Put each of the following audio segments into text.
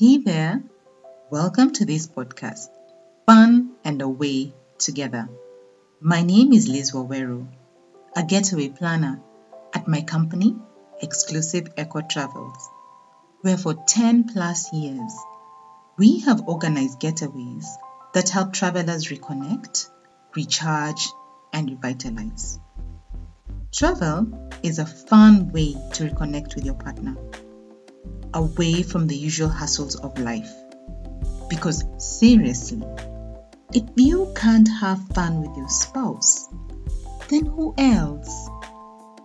Hey there, welcome to this podcast, Fun and Away Together. My name is Liz Waweru, a getaway planner at my company, Exclusive Eco Travels, where for 10 plus years we have organized getaways that help travelers reconnect, recharge, and revitalize. Travel is a fun way to reconnect with your partner away from the usual hassles of life. Because seriously, if you can't have fun with your spouse, then who else?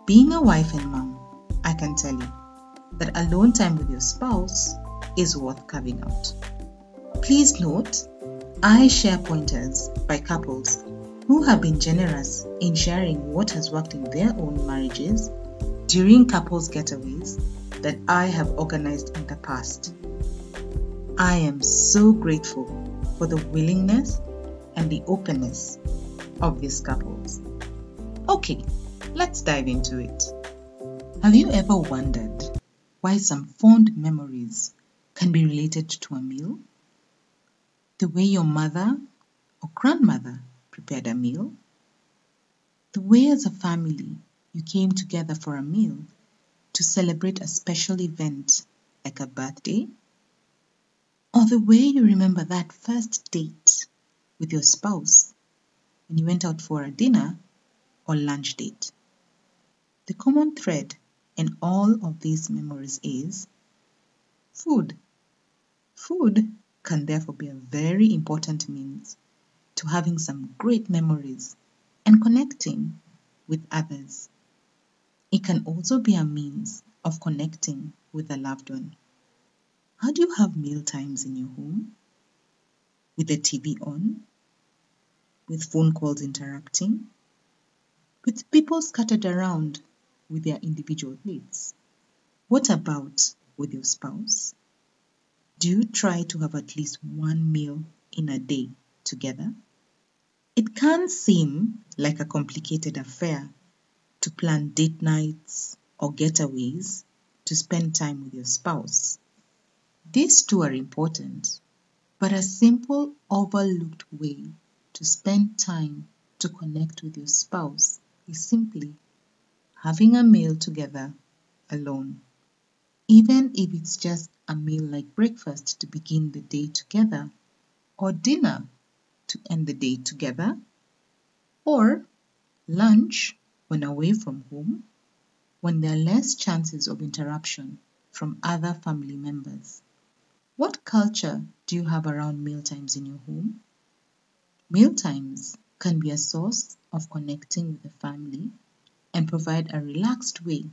Being a wife and mom, I can tell you that alone time with your spouse is worth carving out. Please note, I share pointers by couples who have been generous in sharing what has worked in their own marriages during couples getaways that I have organized in the past. I am so grateful for the willingness and the openness of these couples. Okay, let's dive into it. Have you ever wondered why some fond memories can be related to a meal? The way your mother or grandmother prepared a meal? The way as a family you came together for a meal to celebrate a special event like a birthday? Or the way you remember that first date with your spouse when you went out for a dinner or lunch date? The common thread in all of these memories is food. Food can therefore be a very important means to having some great memories and connecting with others. It can also be a means of connecting with a loved one. How do you have meal times in your home? With the TV on? With phone calls interrupting? With people scattered around with their individual plates? What about with your spouse? Do you try to have at least one meal in a day together? It can seem like a complicated affair to plan date nights or getaways to spend time with your spouse. These two are important, but a simple overlooked way to spend time to connect with your spouse is simply having a meal together alone. Even if it's just a meal like breakfast to begin the day together, or dinner to end the day together, or lunch when away from home, when there are less chances of interruption from other family members. What culture do you have around mealtimes in your home? Mealtimes can be a source of connecting with the family and provide a relaxed way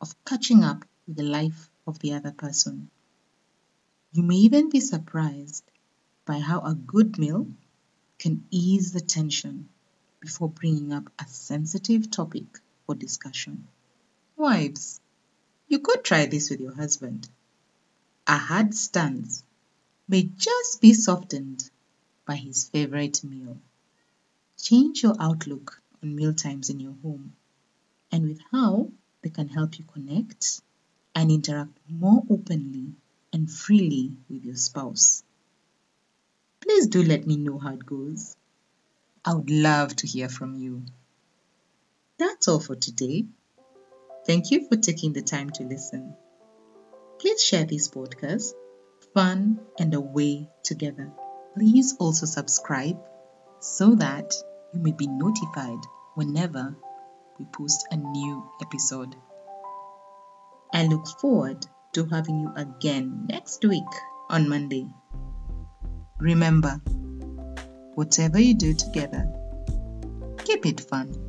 of catching up with the life of the other person. You may even be surprised by how a good meal can ease the tension before bringing up a sensitive topic for discussion. Wives, you could try this with your husband. A hard stance may just be softened by his favorite meal. Change your outlook on meal times in your home and with how they can help you connect and interact more openly and freely with your spouse. Please do let me know how it goes. I would love to hear from you. That's all for today. Thank you for taking the time to listen. Please share this podcast, Fun and Away Together. Please also subscribe so that you may be notified whenever we post a new episode. I look forward to having you again next week on Monday. Remember, Whatever you do together, keep it fun.